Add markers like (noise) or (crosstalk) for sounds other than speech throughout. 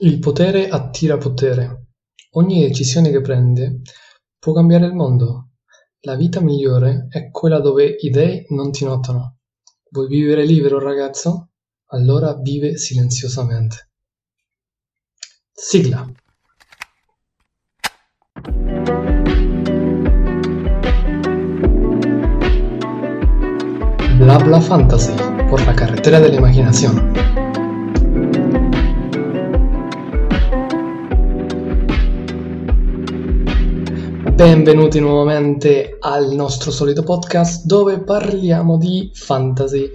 Il potere attira potere. Ogni decisione che prendi può cambiare il mondo. La vita migliore è quella dove i dei non ti notano. Vuoi vivere libero, ragazzo? Allora vive silenziosamente. Sigla. Bla Bla Fantasy por la carretera de la imaginación. Benvenuti nuovamente al nostro solito podcast dove parliamo di fantasy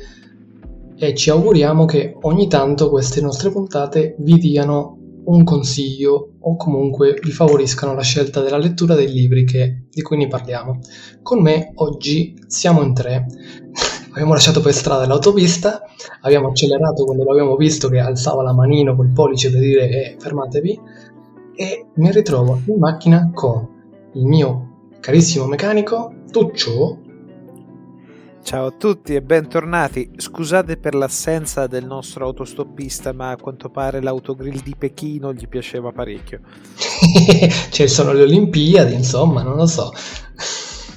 e ci auguriamo che ogni tanto queste nostre puntate vi diano un consiglio o comunque vi favoriscano la scelta della lettura dei libri che, di cui ne parliamo. Con me oggi siamo in tre. (laughs) abbiamo lasciato per strada l'autopista, abbiamo accelerato quando l'abbiamo visto che alzava la manino col pollice per dire eh, fermatevi e mi ritrovo in macchina con il mio carissimo meccanico Tuccio. Ciao a tutti e bentornati. Scusate per l'assenza del nostro autostoppista, ma a quanto pare l'autogrill di Pechino gli piaceva parecchio. (laughs) Ci sono le Olimpiadi, insomma, non lo so.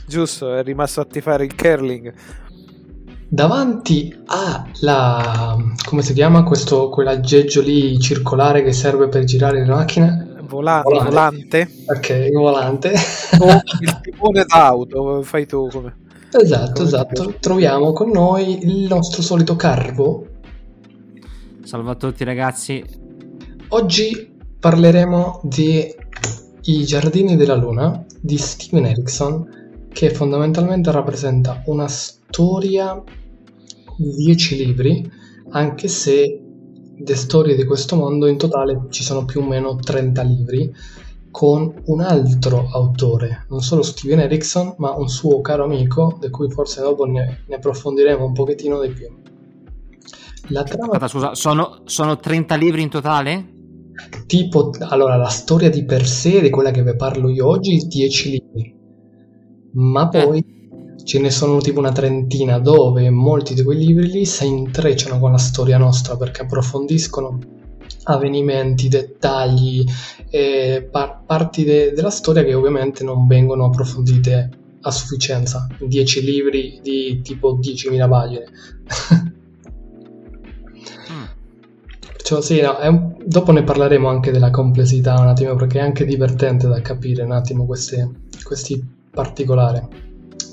Giusto, è rimasto a tifare il curling davanti alla come si chiama questo quell'aggeggio lì circolare che serve per girare le macchine Vola- volante. volante. Ok volante. O il (laughs) timone d'auto fai tu come. Esatto come esatto. troviamo con noi il nostro solito Carbo salve a tutti ragazzi. Oggi parleremo di I giardini della luna di Steven Erickson che fondamentalmente rappresenta una storia di 10 libri, anche se le storie di questo mondo in totale ci sono più o meno 30 libri, con un altro autore, non solo Steven Erickson, ma un suo caro amico, di cui forse dopo ne, ne approfondiremo un pochettino di più. La trama... Aspetta, scusa, sono, sono 30 libri in totale? Tipo, allora, la storia di per sé, di quella che vi parlo io oggi, 10 libri ma eh. poi eh. Ce ne sono tipo una trentina dove molti di quei libri lì si intrecciano con la storia nostra perché approfondiscono avvenimenti, dettagli, eh, par- parti de- della storia che ovviamente non vengono approfondite a sufficienza in 10 libri di tipo 10.000 pagine. mm. Perciò sì, no, un... dopo ne parleremo anche della complessità un attimo perché è anche divertente da capire un attimo queste, questi particolare.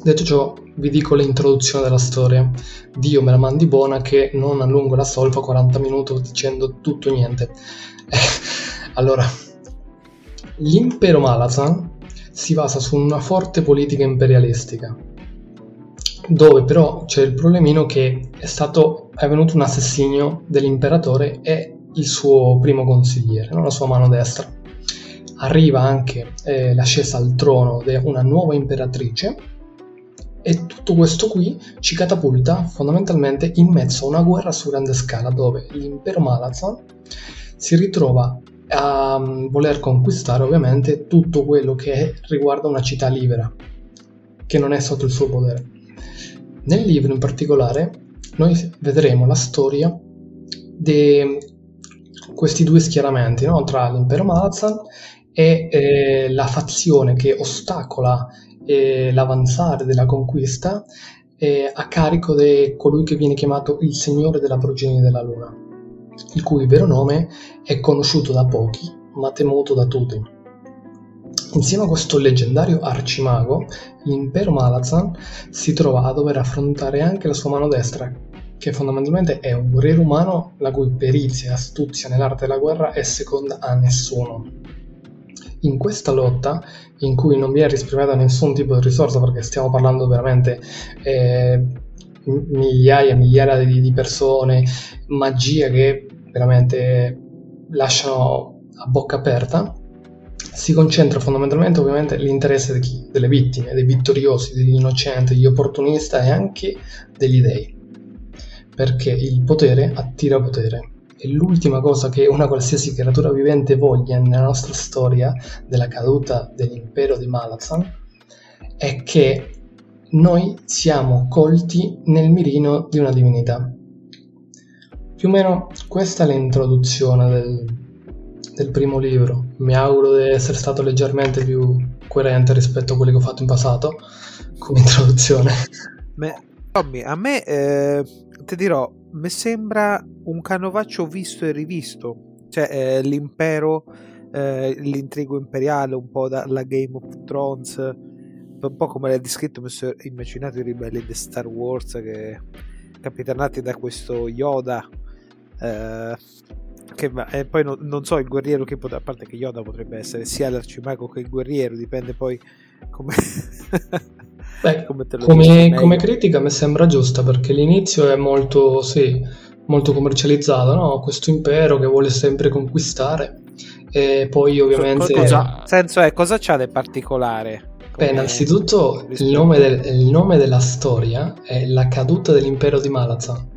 Detto ciò, vi dico l'introduzione della storia. Dio me la mandi buona che non allungo la solfa 40 minuti dicendo tutto niente. allora, l'impero Malazan si basa su una forte politica imperialistica, dove però c'è il problemino che è stato è avvenuto un assassinio dell'imperatore e il suo primo consigliere, non la sua mano destra arriva anche eh, l'ascesa al trono di una nuova imperatrice e tutto questo qui ci catapulta fondamentalmente in mezzo a una guerra su grande scala dove l'impero Malazan si ritrova a um, voler conquistare ovviamente tutto quello che riguarda una città libera che non è sotto il suo potere. Nel libro in particolare noi vedremo la storia di questi due schieramenti no? tra l'impero Malazan è eh, la fazione che ostacola eh, l'avanzare della conquista eh, a carico di colui che viene chiamato il Signore della progenie della Luna, il cui vero nome è conosciuto da pochi, ma temuto da tutti. Insieme a questo leggendario arcimago, l'impero Malazan si trova a dover affrontare anche la sua mano destra, che fondamentalmente è un guerriero umano la cui perizia e astuzia nell'arte della guerra è seconda a nessuno. In questa lotta, in cui non viene risparmiata nessun tipo di risorsa, perché stiamo parlando veramente eh, migliaia e migliaia di, di persone, magia che veramente lasciano a bocca aperta, si concentra fondamentalmente ovviamente l'interesse? Delle vittime, dei vittoriosi, degli innocenti, degli opportunisti e anche degli dei. Perché il potere attira potere e l'ultima cosa che una qualsiasi creatura vivente voglia nella nostra storia della caduta dell'impero di Malazan è che noi siamo colti nel mirino di una divinità. Più o meno questa è l'introduzione del, del primo libro. Mi auguro di essere stato leggermente più coerente rispetto a quelli che ho fatto in passato come (laughs) introduzione. Beh, Tommy, a me eh, ti dirò, mi sembra un canovaccio visto e rivisto. Cioè, eh, l'impero, eh, l'intrigo imperiale, un po' dalla Game of Thrones, un po' come l'hai descritto, mi sono immaginato i ribelli di Star Wars che capitanati da questo Yoda. Eh, che, e poi no, non so il guerriero che potrebbe, a parte che Yoda potrebbe essere sia l'arcimago che il guerriero, dipende poi come... (laughs) Beh, come, come, come, critica mi sembra giusta perché l'inizio è molto, sì, molto commercializzato, no? questo impero che vuole sempre conquistare e poi ovviamente... Cosa, senso è, cosa c'ha di particolare? Beh, innanzitutto il nome, del, il nome, della storia è La caduta dell'impero di Malazan.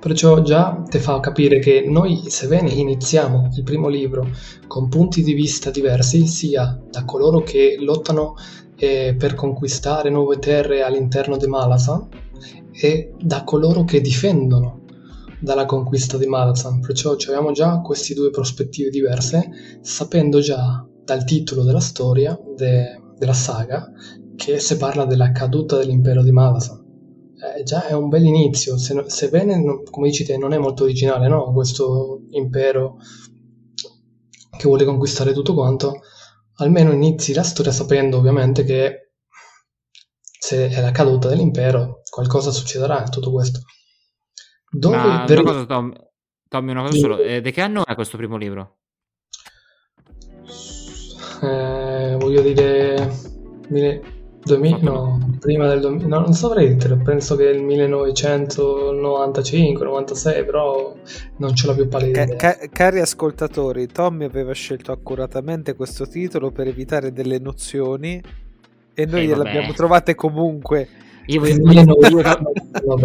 Perciò già ti fa capire che noi, sebbene iniziamo il primo libro con punti di vista diversi, sia da coloro che lottano eh, per conquistare nuove terre all'interno di Malazan e da coloro che difendono dalla conquista di Malazan. Perciò abbiamo già queste due prospettive diverse, sapendo già dal titolo della storia, de, della saga, che si parla della caduta dell'impero di Malazan. Eh, già è un bel inizio, se, sebbene, come dici te, non è molto originale, no? Questo impero che vuole conquistare tutto quanto, almeno inizi la storia sapendo ovviamente che se è la caduta dell'impero qualcosa succederà in tutto questo. Dove Ma ver- una cosa, Tom, Tommy, una cosa solo, eh, di che anno è questo primo libro? Eh, voglio dire... Mille... 2000, no, prima del 2000, no, non saprei dirtelo, penso che il 1995, 96, però non ce l'ho più pallida ca- ca- Cari ascoltatori, Tommy aveva scelto accuratamente questo titolo per evitare delle nozioni e noi eh, gliel'abbiamo trovate comunque. Io voglio, voglio, voglio,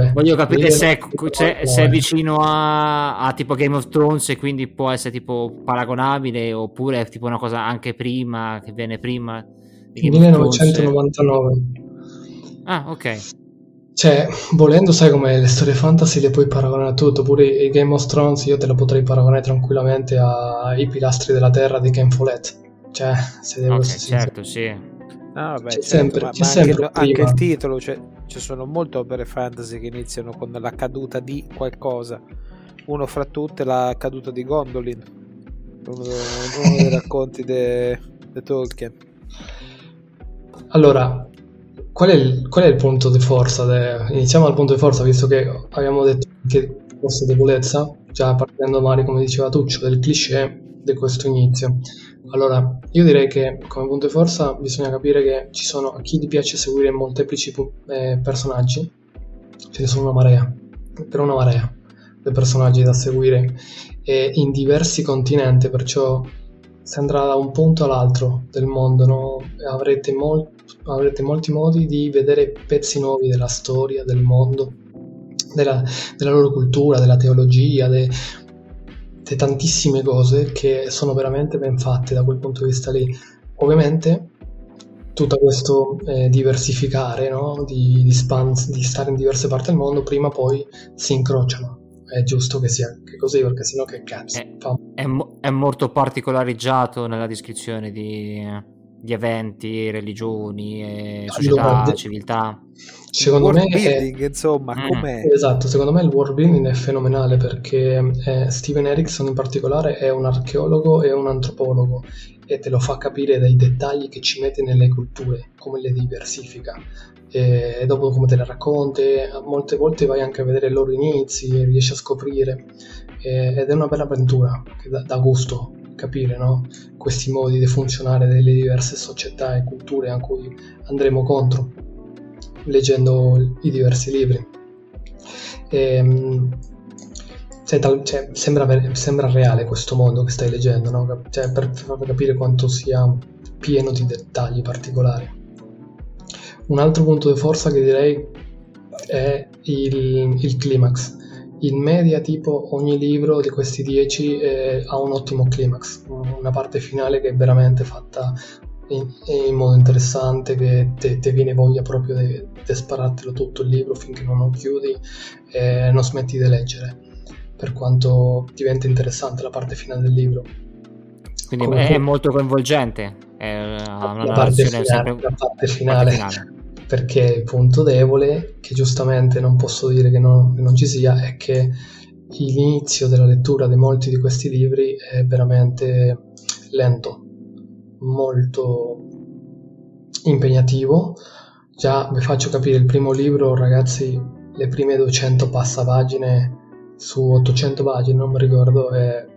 (laughs) voglio capire se è, se, se è, vicino a, a, tipo Game of Thrones e quindi può essere tipo paragonabile oppure è tipo una cosa anche prima, che viene prima 1999. Ah, ok. Cioè, volendo, sai come le storie fantasy le puoi paragonare a tutto, pure i Game of Thrones io te la potrei paragonare tranquillamente ai pilastri della terra di Ken Follett. Cioè, se devo okay, certo, sì. Ah, vabbè, c'è certo, sempre, ma, c'è ma sempre anche, anche, il titolo, cioè, ci sono molte opere fantasy che iniziano con la caduta di qualcosa. Uno fra tutte la caduta di Gondolin, uno, uno dei (laughs) racconti di Tolkien. Allora, qual è, il, qual è il punto di forza? De... Iniziamo dal punto di forza, visto che abbiamo detto che fosse debolezza, già partendo magari, come diceva Tuccio, del cliché di questo inizio. Allora, io direi che come punto di forza bisogna capire che ci sono, a chi gli piace seguire molteplici eh, personaggi, ce ne sono una marea, per una marea di personaggi da seguire e in diversi continenti, perciò si andrà da un punto all'altro del mondo, no? avrete, mol- avrete, molti modi di vedere pezzi nuovi della storia, del mondo, della, della loro cultura, della teologia, di tantissime cose che sono veramente ben fatte da quel punto di vista lì. Ovviamente tutto questo eh, diversificare, no? di, di, span- di stare in diverse parti del mondo, prima o poi si incrociano è giusto che sia anche così perché sennò che cazzo è, è, è molto particolarizzato nella descrizione di, di eventi, religioni, e società, allora, civiltà secondo me è, insomma mm. com'è? esatto secondo me il world building è fenomenale perché eh, Steven Erickson in particolare è un archeologo e un antropologo e te lo fa capire dai dettagli che ci mette nelle culture come le diversifica e dopo come te le racconti, molte volte vai anche a vedere i loro inizi e riesci a scoprire ed è una bella avventura che dà, dà gusto capire no? questi modi di funzionare delle diverse società e culture a cui andremo contro leggendo i diversi libri. E, cioè, cioè, sembra, sembra, reale questo mondo che stai leggendo, no? cioè, per far capire quanto sia pieno di dettagli particolari. Un altro punto di forza che direi è il, il climax. In media, tipo, ogni libro di questi 10 eh, ha un ottimo climax, una parte finale che è veramente fatta in, in modo interessante, che ti viene voglia proprio di sparartelo tutto il libro finché non lo chiudi e non smetti di leggere, per quanto diventa interessante la parte finale del libro. Quindi Come è, molto coinvolgente. È una la, parte finale, sempre... la parte finale. Parte finale. Perché il punto debole, che giustamente non posso dire che non, che non ci sia, è che l'inizio della lettura di molti di questi libri è veramente lento, molto impegnativo. Già vi faccio capire il primo libro, ragazzi, le prime 200 passa pagine su 800 pagine, non mi ricordo, e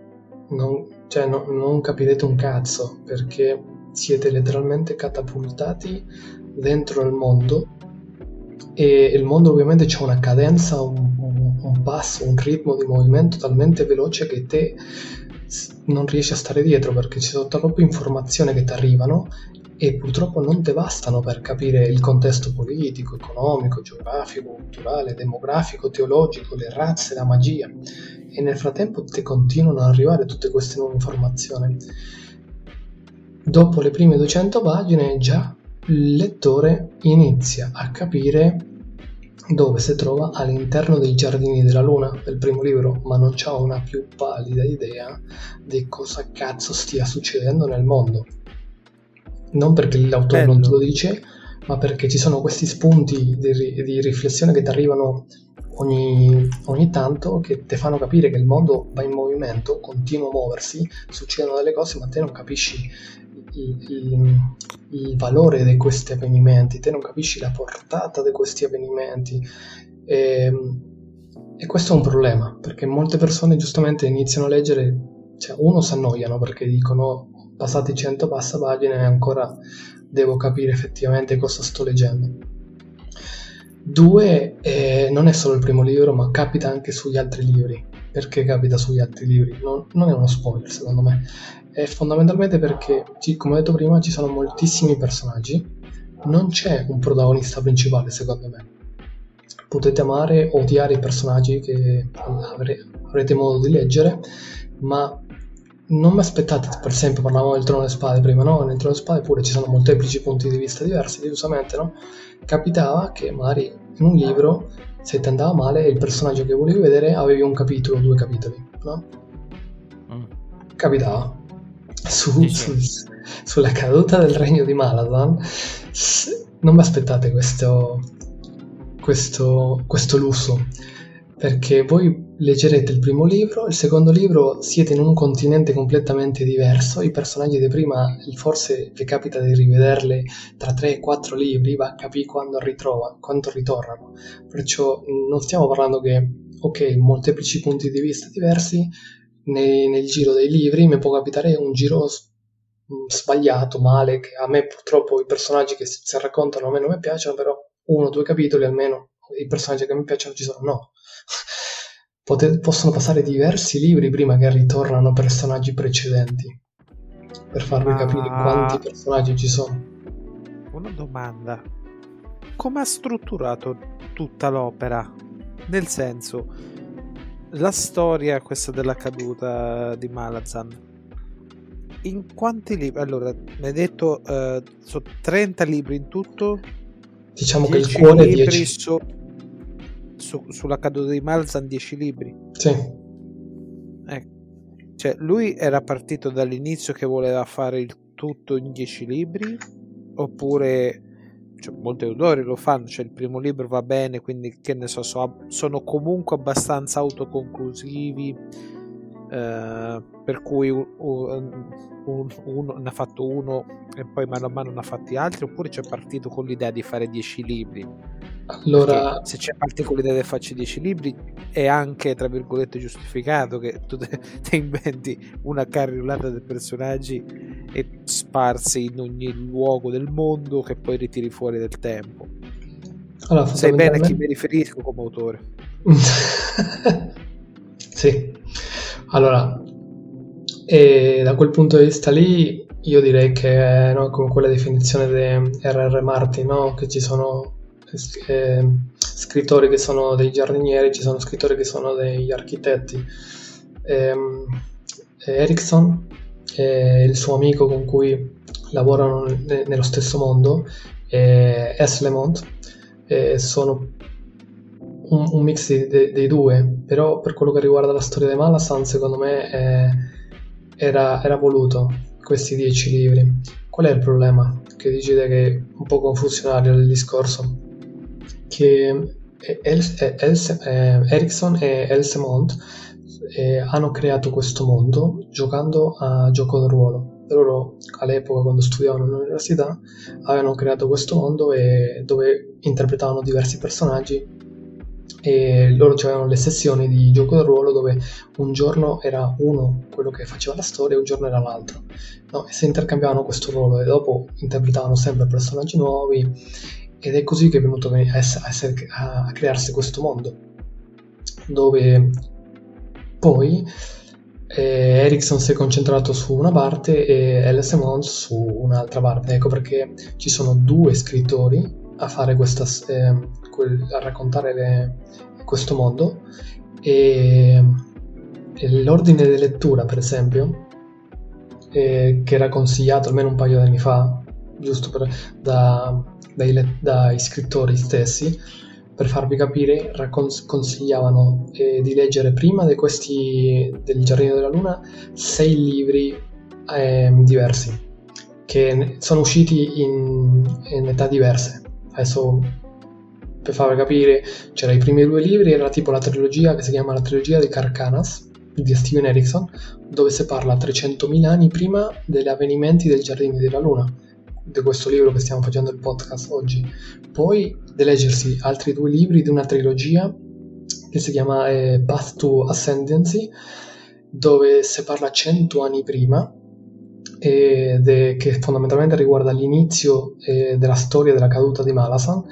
non, cioè, no, non capirete un cazzo perché siete letteralmente catapultati dentro il mondo e il mondo ovviamente ha una cadenza, un, un, un, passo, un ritmo di movimento talmente veloce che te non riesci a stare dietro perché ci sono troppe informazioni che ti arrivano e purtroppo non ti bastano per capire il contesto politico, economico, geografico, culturale, demografico, teologico, le razze, la magia. E nel frattempo ti continuano ad arrivare tutte queste nuove informazioni. Dopo le prime 200 pagine già il lettore inizia a capire dove si trova all'interno dei giardini della luna del primo libro, ma non ha una più pallida idea di cosa cazzo stia succedendo nel mondo non perché l'autore Bello. non te lo dice, ma perché ci sono questi spunti di, di riflessione che ti arrivano ogni, ogni, tanto che ti fanno capire che il mondo va in movimento, continua a muoversi, succedono delle cose, ma te non capisci il, il, valore di questi avvenimenti, te non capisci la portata di questi avvenimenti. E, ehm, e questo è un problema, perché molte persone giustamente iniziano a leggere, cioè uno si annoiano perché dicono passati 100 passa pagine e ancora devo capire effettivamente cosa sto leggendo. Due, eh, non è solo il primo libro, ma capita anche sugli altri libri. Perché capita sugli altri libri? Non, non è uno spoiler, secondo me. È fondamentalmente perché, come ho detto prima, ci sono moltissimi personaggi. Non c'è un protagonista principale, secondo me. Potete amare o odiare i personaggi che avre- avrete modo di leggere, ma non mi aspettate, per esempio, parlavamo del trono delle spade prima, no? Nel trono delle spade pure ci sono molteplici punti di vista diversi, giustamente, no? Capitava che magari in un libro, se ti andava male, il personaggio che volevi vedere avevi un capitolo o due capitoli, no? Mm. Capitava. Su, su, sulla caduta del regno di Maladan, non mi aspettate questo, questo, questo lusso perché voi leggerete il primo libro, il secondo libro siete in un continente completamente diverso, i personaggi di prima forse vi capita di rivederli tra 3 e 4 libri, va a capire quando ritrova, quando ritornano, perciò non stiamo parlando che, ok, molteplici punti di vista diversi, nei, nel giro dei libri mi può capitare un giro sbagliato, male, che a me purtroppo i personaggi che si, si raccontano a me non mi piacciono, però uno o due capitoli almeno i personaggi che mi piacciono ci sono, no (laughs) Pote- possono passare diversi libri prima che ritornano personaggi precedenti per farvi Ma... capire quanti personaggi ci sono. Una domanda. Come ha strutturato tutta l'opera? Nel senso, la storia questa della caduta di Malazan in quanti libri? Allora, mi hai detto uh, sono 30 libri in tutto. Diciamo che il cuore è 10. So, su, sulla caduta di Malzan 10 libri. Sì. Eh, cioè, lui era partito dall'inizio che voleva fare il tutto in 10 libri, oppure cioè, molti autori lo fanno, cioè il primo libro va bene, quindi che ne so, so sono comunque abbastanza autoconclusivi, eh, per cui un, un, uno ne ha fatto uno e poi mano a mano ne ha fatti altri, oppure c'è partito con l'idea di fare 10 libri. Allora, Perché se c'è parte con l'idea di farci 10 libri è anche tra virgolette giustificato che tu te, (laughs) te inventi una carriolata di personaggi e sparsi in ogni luogo del mondo che poi ritiri fuori del tempo. Allora, Sai bene a chi mi riferisco come autore. (laughs) sì, allora, da quel punto di vista lì io direi che no, con quella definizione di R.R. Martin, no, che ci sono eh, scrittori che sono dei giardinieri, ci sono scrittori che sono degli architetti. Ehm, Erickson e il suo amico con cui lavorano ne- nello stesso mondo, eh, Eslemont, eh, sono un, un mix de- dei due, però per quello che riguarda la storia di Malasan, secondo me è, era, era voluto questi dieci libri. Qual è il problema? Che decide che è un po' confusionario il discorso. Che Ericsson e Elsemont eh, hanno creato questo mondo giocando a gioco del ruolo. Loro all'epoca, quando studiavano all'università, avevano creato questo mondo e, dove interpretavano diversi personaggi e loro avevano le sessioni di gioco del ruolo dove un giorno era uno quello che faceva la storia e un giorno era l'altro no? e si intercambiavano questo ruolo e dopo interpretavano sempre personaggi nuovi ed è così che è venuto a, essere, a crearsi questo mondo dove poi eh, Ericsson si è concentrato su una parte e LS Mons su un'altra parte. Ecco perché ci sono due scrittori a fare questa eh, a raccontare le, questo mondo. E, e, l'ordine di lettura per esempio eh, che era consigliato almeno un paio di anni fa giusto per, da, dai, dai, scrittori stessi per farvi capire raccon- consigliavano eh, di leggere prima di questi del Giardino della Luna sei libri eh, diversi che sono usciti in, in età diverse. Adesso per farvi capire, c'era i primi due libri, era tipo la trilogia che si chiama la trilogia di Carcanas di Steven Erickson, dove si parla 300.000 anni prima degli avvenimenti del Giardino della Luna, di questo libro che stiamo facendo il podcast oggi. Poi di leggersi altri due libri di una trilogia che si chiama eh, Path to Ascendancy, dove si parla 100 anni prima è, che fondamentalmente riguarda l'inizio eh, della storia della caduta di Malasan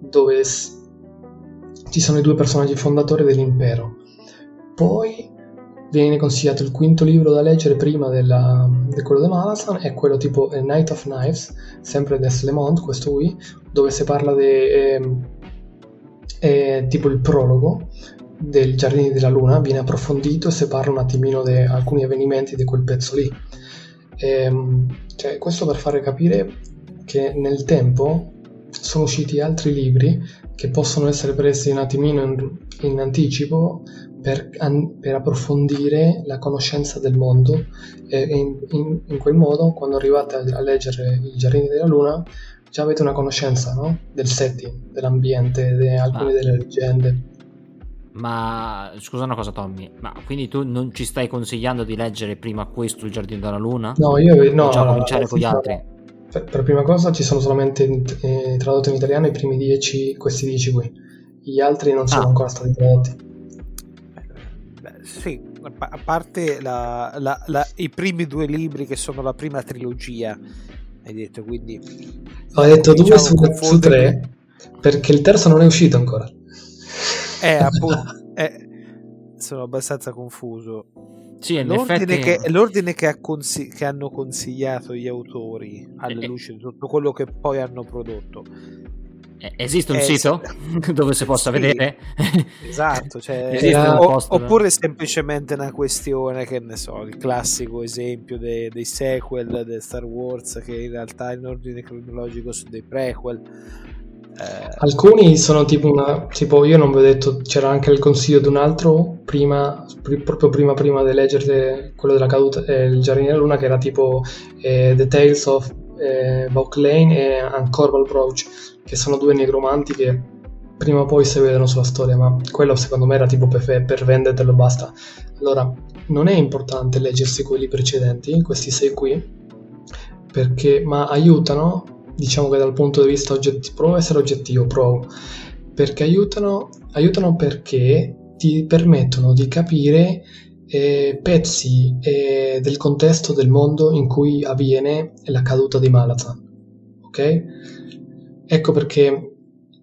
dove ci sono i due personaggi fondatori dell'impero. Poi viene consigliato il quinto libro da leggere prima della, di quello di Malasan, è quello tipo A Night of Knives, sempre di Lemont, questo qui, dove si parla di eh, eh, tipo il prologo del Giardini della Luna, viene approfondito e si parla un attimino di alcuni avvenimenti di quel pezzo lì. E, ehm, cioè, questo per fare capire che nel tempo sono usciti altri libri che possono essere presi un attimino in, in anticipo per, per, approfondire la conoscenza del mondo e in, in, in, quel modo quando arrivate a, leggere I Giardini della Luna già avete una conoscenza no? del setting, dell'ambiente, di alcune ah. delle leggende. Ma scusa una cosa, Tommy, ma quindi tu non ci stai consigliando di leggere prima questo Il Giardino della Luna? No, io no. Già cominciare con gli altri? Per, per, prima cosa ci sono solamente eh, tradotti in italiano i primi 10, questi 10 qui. Gli altri non sono ah. ancora stati tradotti. Sì, a parte la, la, la, i primi due libri che sono la prima trilogia, hai detto quindi... Ho detto due su, su, tre perché il terzo non è uscito ancora. Eh, (laughs) appunto, eh, sono abbastanza confuso. Sì, l'ordine, effetti... che, l'ordine che, consi- che, hanno consigliato gli autori alla eh, luce di tutto quello che poi hanno prodotto. Eh, esiste un eh, sito sì. (laughs) dove si possa sì, vedere? Esatto, cioè, (laughs) era, o, oppure è semplicemente una questione che ne so, il classico esempio dei, dei sequel di Star Wars che in realtà in ordine cronologico sono dei prequel eh, Alcuni sono tipo una. Tipo, io non vi ho detto, c'era anche il consiglio di un altro prima, pr- proprio prima, prima di leggere quello della caduta, eh, il Giardino della Luna, che era tipo eh, The Tales of eh, Buck Lane e Ancorval Broach, che sono due negromanti che prima o poi si vedono sulla storia, ma quello secondo me era tipo per, per e basta. Allora, non è importante leggersi quelli precedenti, questi sei qui, perché, ma aiutano diciamo che dal punto di vista oggettivo, provo a essere oggettivo, provo, perché aiutano, aiutano perché ti permettono di capire eh, pezzi eh, del contesto del mondo in cui avviene la caduta di Malazan. Ok? Ecco perché,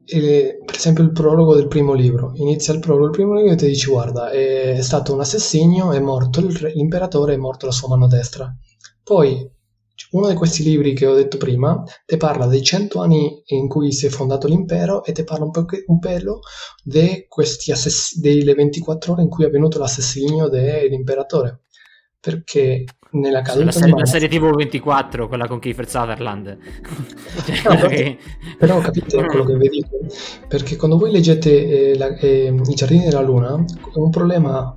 eh, per esempio, il prologo del primo libro. Inizia il prologo del primo libro e ti dici: Guarda, è stato un assassinio, è morto re, l'imperatore, è morto la sua mano destra. Poi uno di questi libri che ho detto prima ti parla dei cento anni in cui si è fondato l'impero e ti parla un, po- un pelo assess- delle 24 ore in cui è avvenuto l'assassinio dell'imperatore. Perché nella caduta la, serie, la serie TV 24, quella con Kiefer Sutherland. no, (laughs) però, però capite quello che vi dico? Perché quando voi leggete eh, la, eh, I giardini della luna, un problema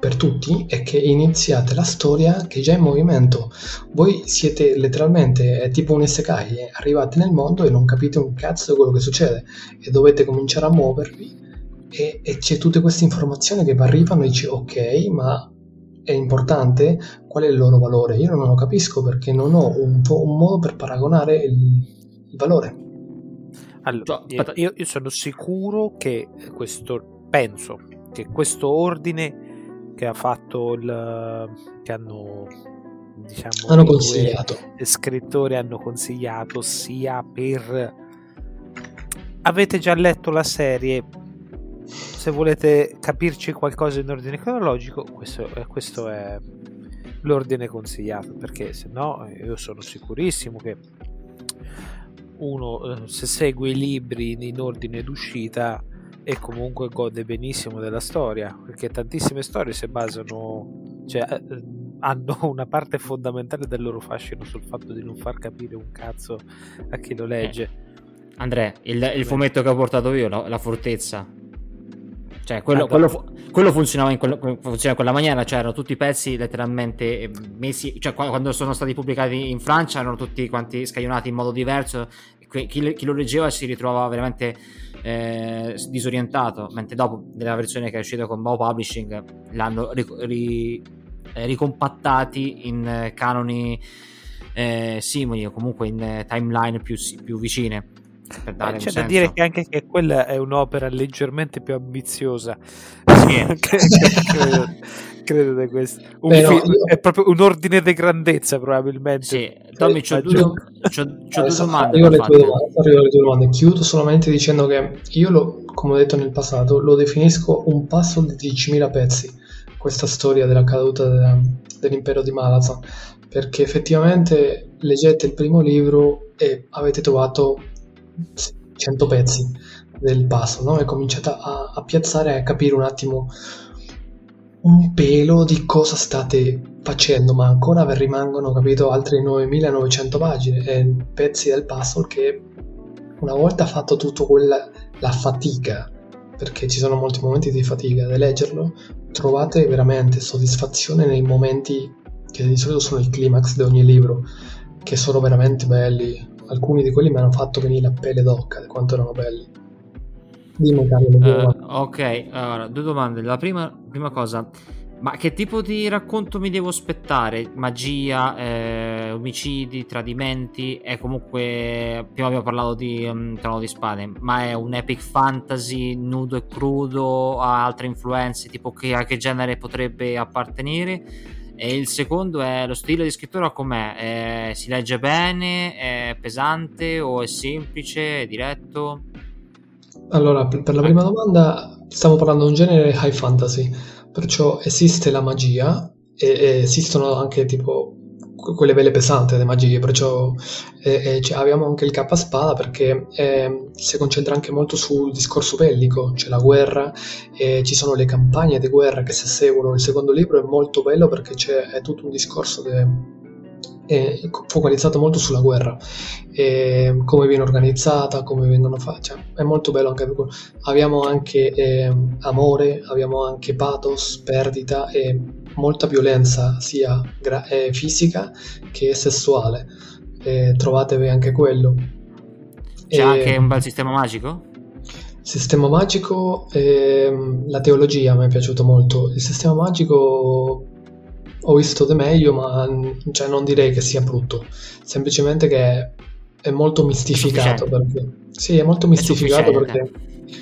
per tutti è che iniziate la storia che è già in movimento. Voi siete letteralmente, è tipo un SKI, eh, arrivate nel mondo e non capite un cazzo di quello che succede e dovete cominciare a muovervi e, e c'è tutte queste informazioni che vi arrivano e dici ok, ma è importante, qual è il loro valore? Io non lo capisco perché non ho un, un modo per paragonare il, il valore. Allora, io, io, sono sicuro che questo, penso che questo ordine che ha fatto il, che hanno diciamo hanno consigliato scrittori hanno consigliato sia per avete già letto la serie se volete capirci qualcosa in ordine cronologico, questo, questo è l'ordine consigliato, perché se no io sono sicurissimo che uno eh, se segue i libri in ordine d'uscita e comunque gode benissimo della storia, perché tantissime storie si basano, cioè eh, hanno una parte fondamentale del loro fascino sul fatto di non far capire un cazzo a chi lo legge. Eh. Andrea, il, il fumetto che ho portato io, la, la fortezza, cioè, quello, quello, quello funzionava in, quello, funzionava in, quella maniera, cioè erano tutti i pezzi letteralmente eh, messi, cioè quando sono stati pubblicati in Francia erano tutti quanti scaglionati in modo diverso, chi, chi lo leggeva si ritrovava veramente eh, disorientato, mentre dopo nella versione che è uscita con Bao Publishing l'hanno ri, ri, eh, ricompattati in canoni eh, simili o comunque in timeline più, più vicine per dare c'è da dire che anche che quella è un'opera leggermente più ambiziosa. Sì. (laughs) credo, credo di questo un Beh, film, io... è proprio un ordine di grandezza probabilmente. Sì. Tommy c'ho, due, c'ho, c'ho due domande io le tue domande, chiudo solamente dicendo che io lo, come ho detto nel passato lo definisco un passo di 10.000 pezzi questa storia della caduta della, dell'impero di Malazan. Perché effettivamente leggete il primo libro e avete trovato 100 pezzi del puzzle no? e cominciate a, a piazzare a capire un attimo un pelo di cosa state facendo, ma ancora rimangono, capito, altre 9900 pagine e pezzi del puzzle che una volta fatto tutto quella la fatica, perché ci sono molti momenti di fatica da leggerlo, trovate veramente soddisfazione nei momenti che di solito sono il climax di ogni libro, che sono veramente belli, alcuni di quelli mi hanno fatto venire la pelle d'occa di quanto erano belli. Dimmi, Carlo. Uh, ok, allora, due domande. La prima, prima, cosa, ma che tipo di racconto mi devo aspettare? Magia, eh, omicidi, tradimenti? È comunque. Prima abbiamo parlato di um, Trono di Spade, ma è un epic fantasy nudo e crudo? Ha altre influenze? Tipo che, a che genere potrebbe appartenere? E il secondo è lo stile di scrittura com'è? Eh, si legge bene? È pesante o è semplice? È diretto? Allora, per la prima domanda stiamo parlando di un genere high fantasy, perciò esiste la magia e, e esistono anche tipo quelle belle pesanti le magie, perciò eh, eh, cioè, abbiamo anche il K spada perché eh, si concentra anche molto sul discorso bellico, c'è la guerra, ci sono le campagne di guerra che si seguono. Il secondo libro è molto bello perché c'è tutto un discorso è focalizzato molto sulla guerra, e come viene organizzata, come vengono fatte, cioè, è molto bello anche abbiamo anche eh, amore, abbiamo anche pathos, perdita e molta violenza sia gra- eh, fisica che sessuale. Eh, trovatevi anche quello. C'è e, anche un bel sistema magico? Sistema magico, ehm, la teologia mi è piaciuto molto. Il sistema magico ho visto di meglio, ma cioè, non direi che sia brutto, semplicemente che è molto mistificato. Perché, sì, è molto mistificato è perché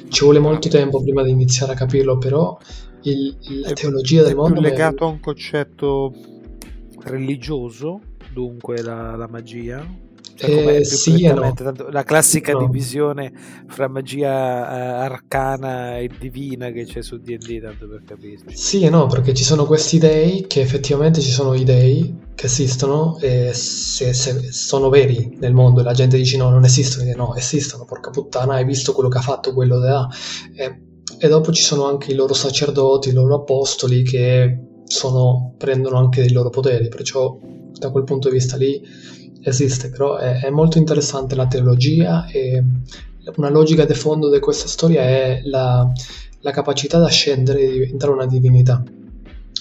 ci vuole molto tempo prima di iniziare a capirlo, però il, la teologia del mondo è legato a un concetto religioso, dunque la, la magia cioè, eh, sì no. la classica no. divisione fra magia eh, arcana e divina che c'è su D&D tanto per capire sì e no perché ci sono questi dei che effettivamente ci sono i dei che esistono e se, se sono veri nel mondo e la gente dice no non esistono dice, no esistono porca puttana hai visto quello che ha fatto quello da e, e dopo ci sono anche i loro sacerdoti i loro apostoli che sono, prendono anche dei loro poteri perciò da quel punto di vista lì esiste, però è, è, molto interessante la teologia e una logica di fondo di questa storia è la, la capacità di ascendere e diventare una divinità.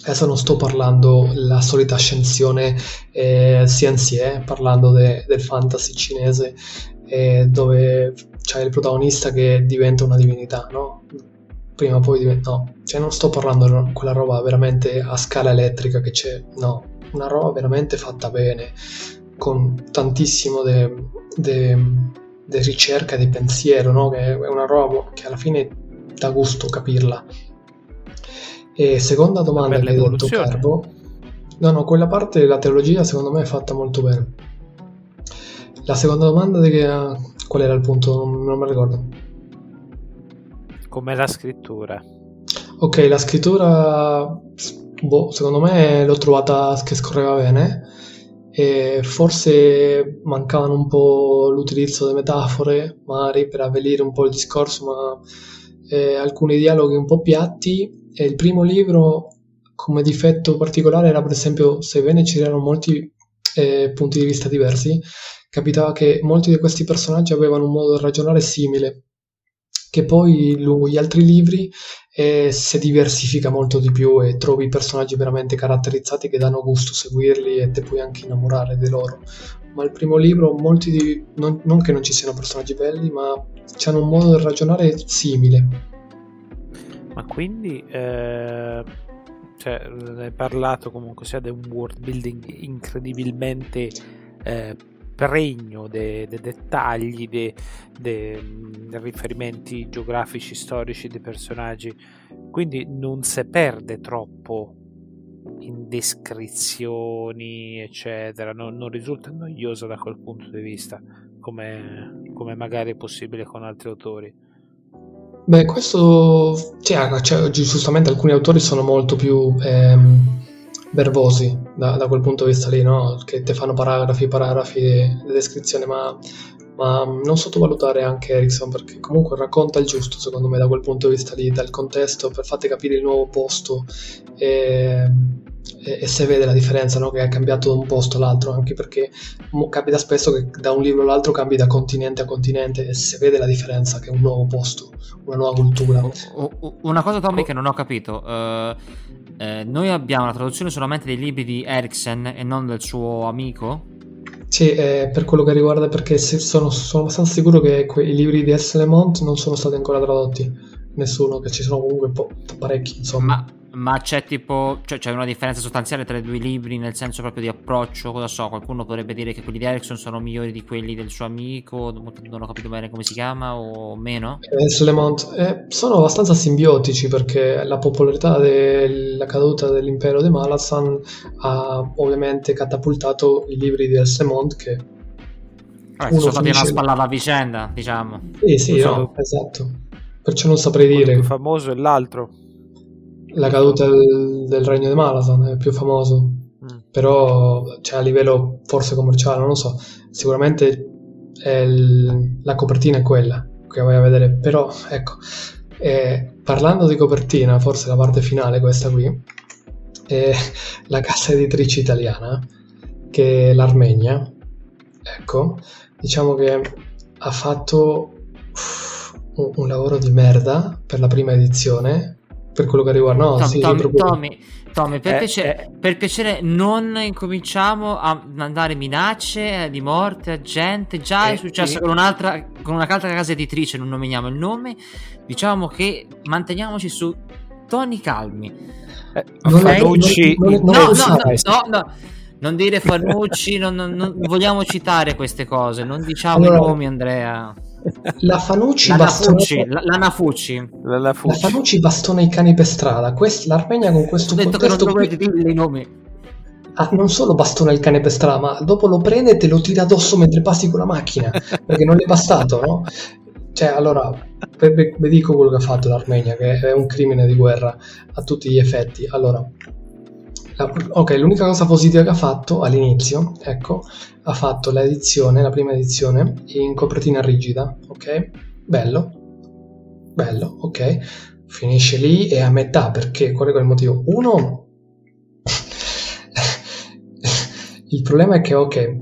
Adesso non sto parlando la solita scensione eh, CNC, parlando de, del fantasy cinese, eh, dove c'è il protagonista che diventa una divinità, no? Prima o poi diventa... No, cioè non sto parlando di quella roba veramente a scala elettrica che c'è, no, una roba veramente fatta bene, con tantissimo di ricerca, di pensiero, no? Che è una roba che alla fine dà gusto capirla. E seconda domanda che hai detto, Carbo, no, no, quella parte della teologia secondo me è fatta molto bene. La seconda domanda di che, qual era il punto? Non, non mi ricordo. Com'è la scrittura? Ok, la scrittura, boh, secondo me l'ho trovata che scorreva bene e forse mancavano un po' l'utilizzo delle metafore, magari per avvelire un po' il discorso, ma eh, alcuni dialoghi un po' piatti e il primo libro come difetto particolare era per esempio sebbene ci erano molti eh, punti di vista diversi capitava che molti di questi personaggi avevano un modo di ragionare simile che poi lungo gli altri libri eh, si diversifica molto di più e trovi personaggi veramente caratterizzati che danno gusto seguirli e te puoi anche innamorare di loro. Ma il primo libro molti di, non, non che non ci siano personaggi belli ma hanno un modo di ragionare simile. Ma quindi eh, cioè, hai parlato comunque sia di un world building incredibilmente eh, pregno dei de dettagli, dei de, de riferimenti geografici, storici dei personaggi, quindi non si perde troppo in descrizioni, eccetera, non, non, risulta noioso da quel punto di vista, come, come magari è possibile con altri autori. Beh, questo, cioè, cioè, giustamente alcuni autori sono molto più ehm, verbosi da, da, quel punto di vista lì, no? Che ti fanno paragrafi, paragrafi di descrizione, ma, ma, non sottovalutare anche Erickson perché comunque racconta il giusto, secondo me, da quel punto di vista lì, dal contesto, per farti capire il nuovo posto e, e, e se vede la differenza, no? Che ha cambiato da un posto all'altro, anche perché capita spesso che da un libro all'altro cambi da continente a continente e se vede la differenza che è un nuovo posto, una nuova cultura. Una cosa, Tommy, che non ho capito. Uh eh, noi abbiamo la traduzione solamente dei libri di Eriksen e non del suo amico? Sì, eh, per quello che riguarda, perché sono, sono abbastanza sicuro che i libri di S. Lemont non sono stati ancora tradotti, nessuno, che ci sono comunque po- parecchi, insomma. Ma ma c'è tipo, cioè c'è una differenza sostanziale tra i due libri nel senso proprio di approccio, cosa so, qualcuno potrebbe dire che quelli di Erickson sono migliori di quelli del suo amico, non ho capito bene come si chiama o meno? Eh, Lemont, eh, sono abbastanza simbiotici perché la popolarità della caduta dell'impero di Malazan ha ovviamente catapultato i libri di Elsemont che... Ah, sono stati una spallata a vicenda, diciamo. Sì, sì, no, esatto. Perciò non saprei dire. Il più famoso è l'altro la caduta del, del regno di Malathon è più famoso, mm. però cioè, a livello forse commerciale, non lo so, sicuramente il, la copertina è quella che vai a vedere, però ecco, eh, parlando di copertina, forse la parte finale questa qui, è la casa editrice italiana, che è l'Armenia, ecco, diciamo che ha fatto un, un lavoro di merda per la prima edizione, per quello che riguarda. No, Tommy, sì, proprio... Tommy, Tommy per, eh, piacere, eh. per, piacere, non incominciamo a mandare minacce di morte a gente. Già eh, è successo sì. con un'altra, con un'altra casa editrice, non nominiamo il nome. Diciamo che manteniamoci su toni calmi. Eh? Fanucci, no, no, no, no, no, non dire Fanucci, non, non, non, vogliamo citare queste cose, non diciamo allora, i nomi, Andrea. La Fanucci, la bastona... Nafucci, la, la, Nafucci. La, la Fanucci bastona i cani per strada. Quest... L'Armenia con questo Ho detto che non dovete qui... dire i nomi. Ah, non solo bastona il cane per strada, ma dopo lo prende e te lo tira addosso mentre passi con la macchina, perché non è bastato, no? Cioè, allora, vi dico quello che ha fatto l'Armenia, che è un crimine di guerra a tutti gli effetti. Allora, la, ok, l'unica cosa positiva che ha fatto all'inizio, ecco, ha fatto l'edizione, la prima edizione, in copertina rigida, ok? Bello, bello, ok? Finisce lì e a metà, perché qual è il motivo? Uno, (laughs) il problema è che, ok,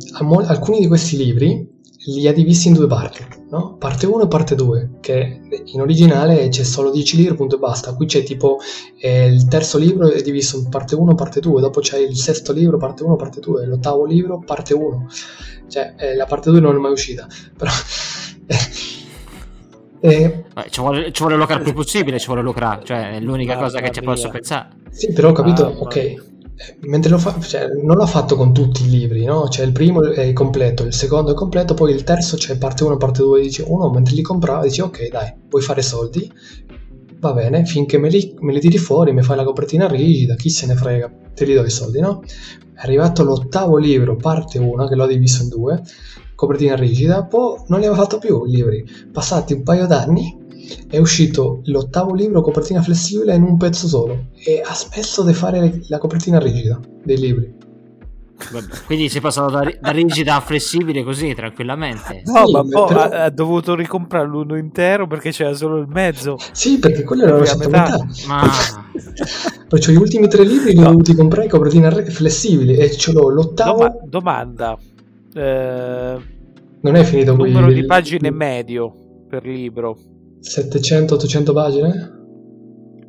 alcuni di questi libri li ha divisi in due parti, no? Parte 1 e parte 2, che in originale c'è solo 10 libri, punto e basta. Qui c'è tipo eh, il terzo libro è diviso in parte 1 e parte 2, dopo c'è il sesto libro, parte 1 parte 2, l'ottavo libro, parte 1. Cioè, eh, la parte 2 non è mai uscita, (laughs) però... Eh, ci, vuole, ci vuole lucrare il più possibile, ci vuole lucrare, cioè è l'unica cosa che ci posso pensare. Sì, però ho capito, ah, ok, mentre lo fa, cioè, non l'ha fatto con tutti i libri, no? Cioè il primo è completo, il secondo è completo, poi il terzo c'è parte 1 parte 2, dici uno mentre li comprava dici ok dai, vuoi fare soldi? Va bene, finché me li, me li tiri fuori, mi fai la copertina rigida, chi se ne frega, te li do i soldi, no? È arrivato l'ottavo libro, parte 1, che l'ho diviso in due, copertina rigida, poi non li aveva fatto più i libri. Passati un paio d'anni, è uscito l'ottavo libro copertina flessibile in un pezzo solo e ha smesso di fare la copertina rigida dei libri. Vabbè, quindi si è passato da, da, rigida a flessibile così tranquillamente. No, sì, ma poi però... ha, ha, dovuto ricomprare l'uno intero perché c'era solo il mezzo. Sì, perché quello era la metà. metà. Ma... (laughs) Perciò gli ultimi tre libri li ho dovuti comprare copertina flessibili e ce l'ho l'ottavo. Doma- domanda. Eh... Non è finito qui. Numero di pagine medio per libro. 700-800 pagine?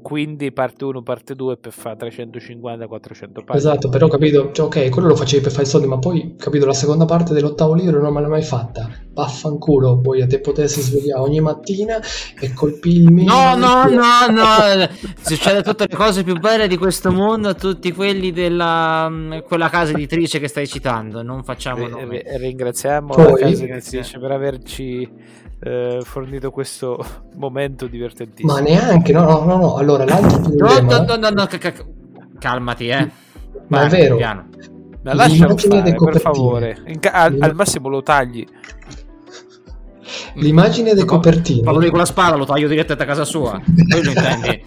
Quindi parte 1, parte 2 per fare 350-400 pagine. Esatto, però ho capito, cioè, ok, quello lo facevi per fare i soldi, ma poi, capito, la seconda parte dell'ottavo libro non me l'hai mai fatta. Vaffanculo, poi a te potessi svegliare ogni mattina e colpirmi. No, no, no, (laughs) no, succede tutte le cose più belle di questo mondo a tutti quelli della mm, quella casa editrice che stai citando, non facciamo R- ringraziamo poi, la casa editrice per averci eh, fornito questo (laughs) momento divertentissimo. Ma neanche, no, no, no, no. Allora, l'altro problema... No, no, no, no, calmati, eh. Ma Vai, è vero. Piano. Ma lascialo stare, per favore. Ca- al, al massimo lo tagli. L'immagine delle copertine. Parlo con la spada, lo taglio direttamente a casa sua. (laughs)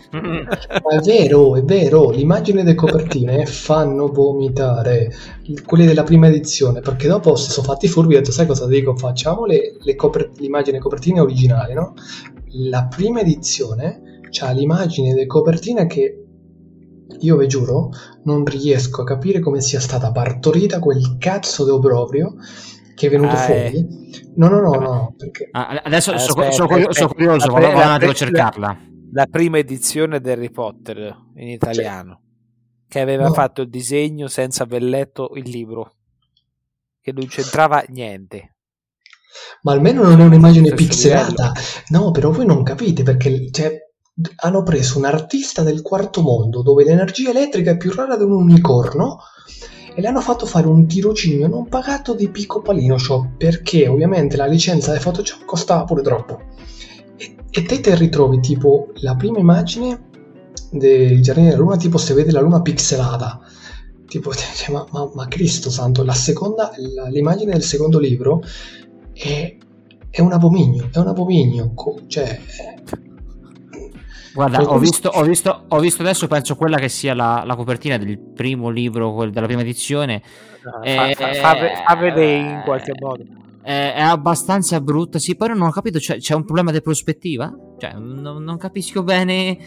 È vero, è vero. L'immagine delle copertine fanno vomitare quelle della prima edizione. Perché dopo si sono fatti furbi e ho detto: Sai cosa dico? Facciamo le, le coper- l'immagine copertine originali, no? La prima edizione c'ha l'immagine delle copertine che io vi giuro, non riesco a capire come sia stata partorita quel cazzo di obrovrio che è venuto ah, fuori. Eh. No, no, no, no. Perché... Ah, adesso aspetta, sono, curioso, sono curioso vado, vado un attimo a cercarla. La prima edizione di Harry Potter in italiano, sì. che aveva no. fatto il disegno senza aver letto il libro, che non c'entrava niente. Ma almeno non è un'immagine pixelata. No, però voi non capite perché cioè, hanno preso un artista del quarto mondo dove l'energia elettrica è più rara di un unicorno e le hanno fatto fare un tirocinio non pagato di Pico Palino Shop perché ovviamente la licenza di Photoshop costava pure troppo. E, e te te ritrovi tipo la prima immagine del giardino della luna, tipo se vede la luna pixelata. Tipo, (laughs) cioè, ma, ma, ma, Cristo santo, la seconda, la, l'immagine del secondo libro è, è un abominio, è un abominio, cioè Guarda, ho visto, ho, visto, ho visto, adesso, penso quella che sia la, la copertina del primo libro, della prima edizione. Uh, fa, fa, fa, fa, vedere in qualche modo. È, è, abbastanza brutta, sì, poi non ho capito, c'è, c'è un problema di prospettiva? Cioè, non, non capisco bene...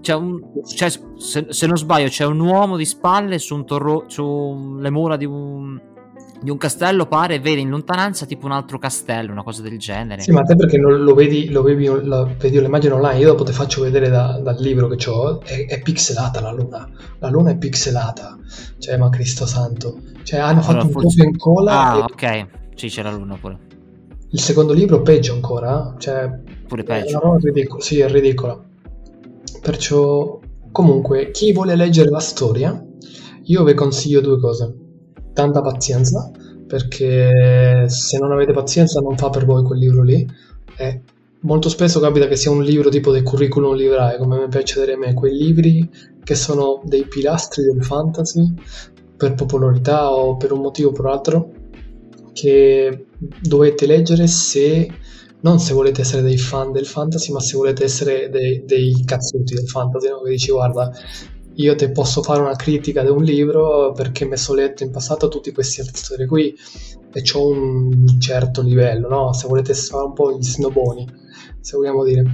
C'è un, c'è, se, se, non sbaglio, c'è un uomo di spalle su un torro, sulle mura di un, di un castello pare e vede in lontananza tipo un altro castello, una cosa del genere. Sì, ma te perché non lo vedi, lo vedi, lo, vedi l'immagine online, io dopo ti faccio vedere da, dal libro che ho, è, è, pixelata la luna, la luna è pixelata, cioè ma Cristo santo, cioè hanno allora, fatto un forse... in cola. Ah, e... ok, sì c'è la luna pure. Il secondo libro peggio ancora, cioè... Pure peggio. È ridicola, sì, è ridicola. Perciò, comunque, chi vuole leggere la storia, io vi consiglio due cose tanta pazienza perché se non avete pazienza non fa per voi quel libro lì e molto spesso capita che sia un libro tipo del curriculum librae come mi piace vedere a me quei libri che sono dei pilastri del fantasy per popolarità o per un motivo o per altro che dovete leggere se non se volete essere dei fan del fantasy ma se volete essere dei, dei cazzuti del fantasy no? che dici guarda io ti posso fare una critica di un libro perché mi sono letto in passato tutti questi autori qui e ho un certo livello, no? Se volete fare un po' gli snoboni, se vogliamo dire.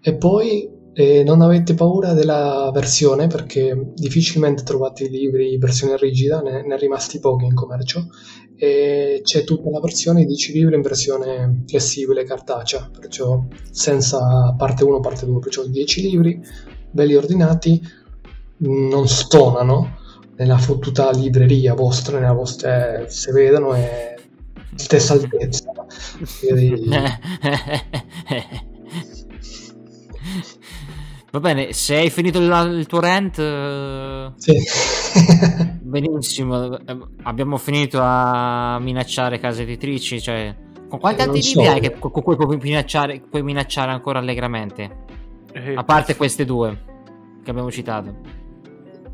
E poi E non avete paura della versione perché difficilmente trovate i libri in versione rigida, ne, ne è rimasti pochi in commercio e c'è tutta la versione di 10 libri in versione flessibile cartacea, perciò senza parte 1 parte 2, perciò 10 libri belli ordinati, non stonano nella fottuta libreria vostra, nella vostra, eh, se vedono è stessa altezza. Quindi... (laughs) Va bene, se hai finito il, il tuo rant, eh, sì. (laughs) benissimo. Eh, abbiamo finito a minacciare case editrici. Cioè, con quanti Eh, altri libri so. hai che con cui puoi minacciare, puoi minacciare ancora allegramente? Eh, A parte queste due che abbiamo citato.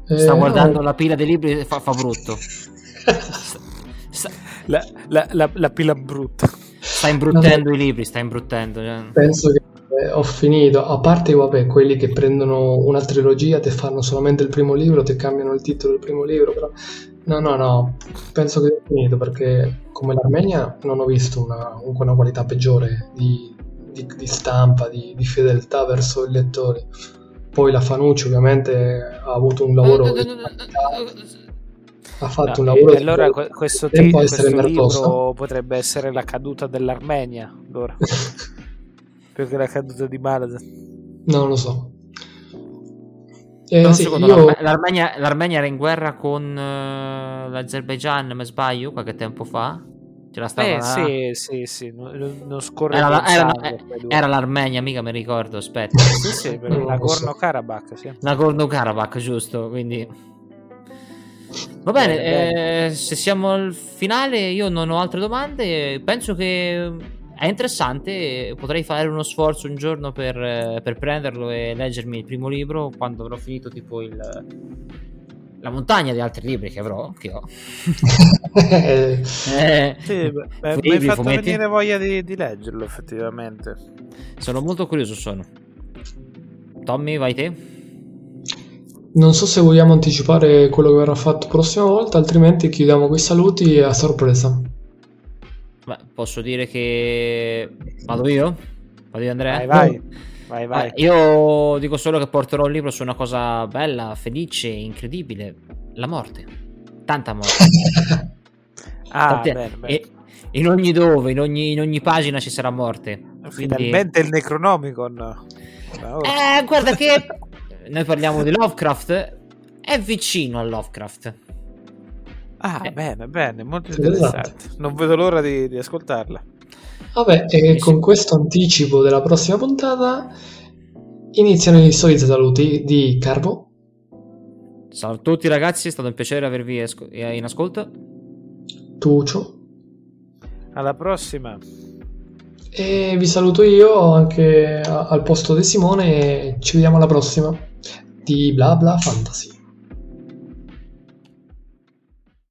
Eh, Sta guardando no. la pila dei libri e fa, fa brutto. (laughs) Sta, la, la- la- la pila brutta. sta imbruttendo i libri, sta imbruttendo. cioè. Penso che eh, ho finito, a parte vabbè, quelli che prendono una trilogia, te fanno solamente il primo libro, ti cambiano il titolo del primo libro, però no, no, no, penso che ho finito perché come l'Armenia non ho visto una, una qualità peggiore di, di- di stampa, di, di fedeltà verso i lettori. Poi la Fanucci ovviamente ha avuto un lavoro di qualità, ha fatto un No, lavoro e di allora que- questo, Tempo questo libro potrebbe essere la caduta dell'Armenia, allora, (laughs) più che la caduta di Malaga. Non lo so. Eh, Un sì, secondo, io- l'Arme- l'Armenia, l'Armenia era in guerra con eh, l'Azerbaijan, me sbaglio, qualche tempo fa. La stava Eh sì, sì, sì, non, non scorre Era, la- era- era l'Armenia, mica mi ricordo, aspetta. (laughs) Sì, sì, per. Nagorno-Karabakh, sì. Nagorno-Karabakh, giusto, quindi... Va bene, Bene, eh, se siamo al finale io non ho altre domande, penso che è interessante, potrei fare uno sforzo un giorno per, per prenderlo e leggermi il primo libro quando avrò finito tipo il... La montagna di altri libri che avrò, che ho. (laughs) Eh, Sì, beh, beh, mi libri, hai fatto fumetti. venire voglia di, di leggerlo, effettivamente. Sono molto curioso, sono. Tommy, vai te? Non so se vogliamo anticipare quello che verrà fatto prossima volta, altrimenti chiudiamo quei saluti a sorpresa. Beh, posso dire che... Vado io? Vado io Andrea? Vai, vai, vai, vai. Io dico solo che porterò un libro su una cosa bella, felice, incredibile. La morte. Tanta morte. (laughs) Ah, Tante- bene, bene. e in ogni dove, in ogni, in ogni pagina ci sarà morte. Quindi- Finalmente il Necronomicon. Ora- Eh, guarda che noi parliamo di Lovecraft. È vicino a Lovecraft. Ah, eh. bene, bene, molto Sì, interessante. Non vedo l'ora di, di ascoltarla. Vabbè, e con questo anticipo della prossima puntata iniziano i soliti saluti di Carbo, Ciao a tutti ragazzi, è stato un piacere avervi asco- in ascolto. Tucio Alla prossima. e vi saluto io anche a- al posto di Simone e ci vediamo alla prossima di Bla Bla Fantasy.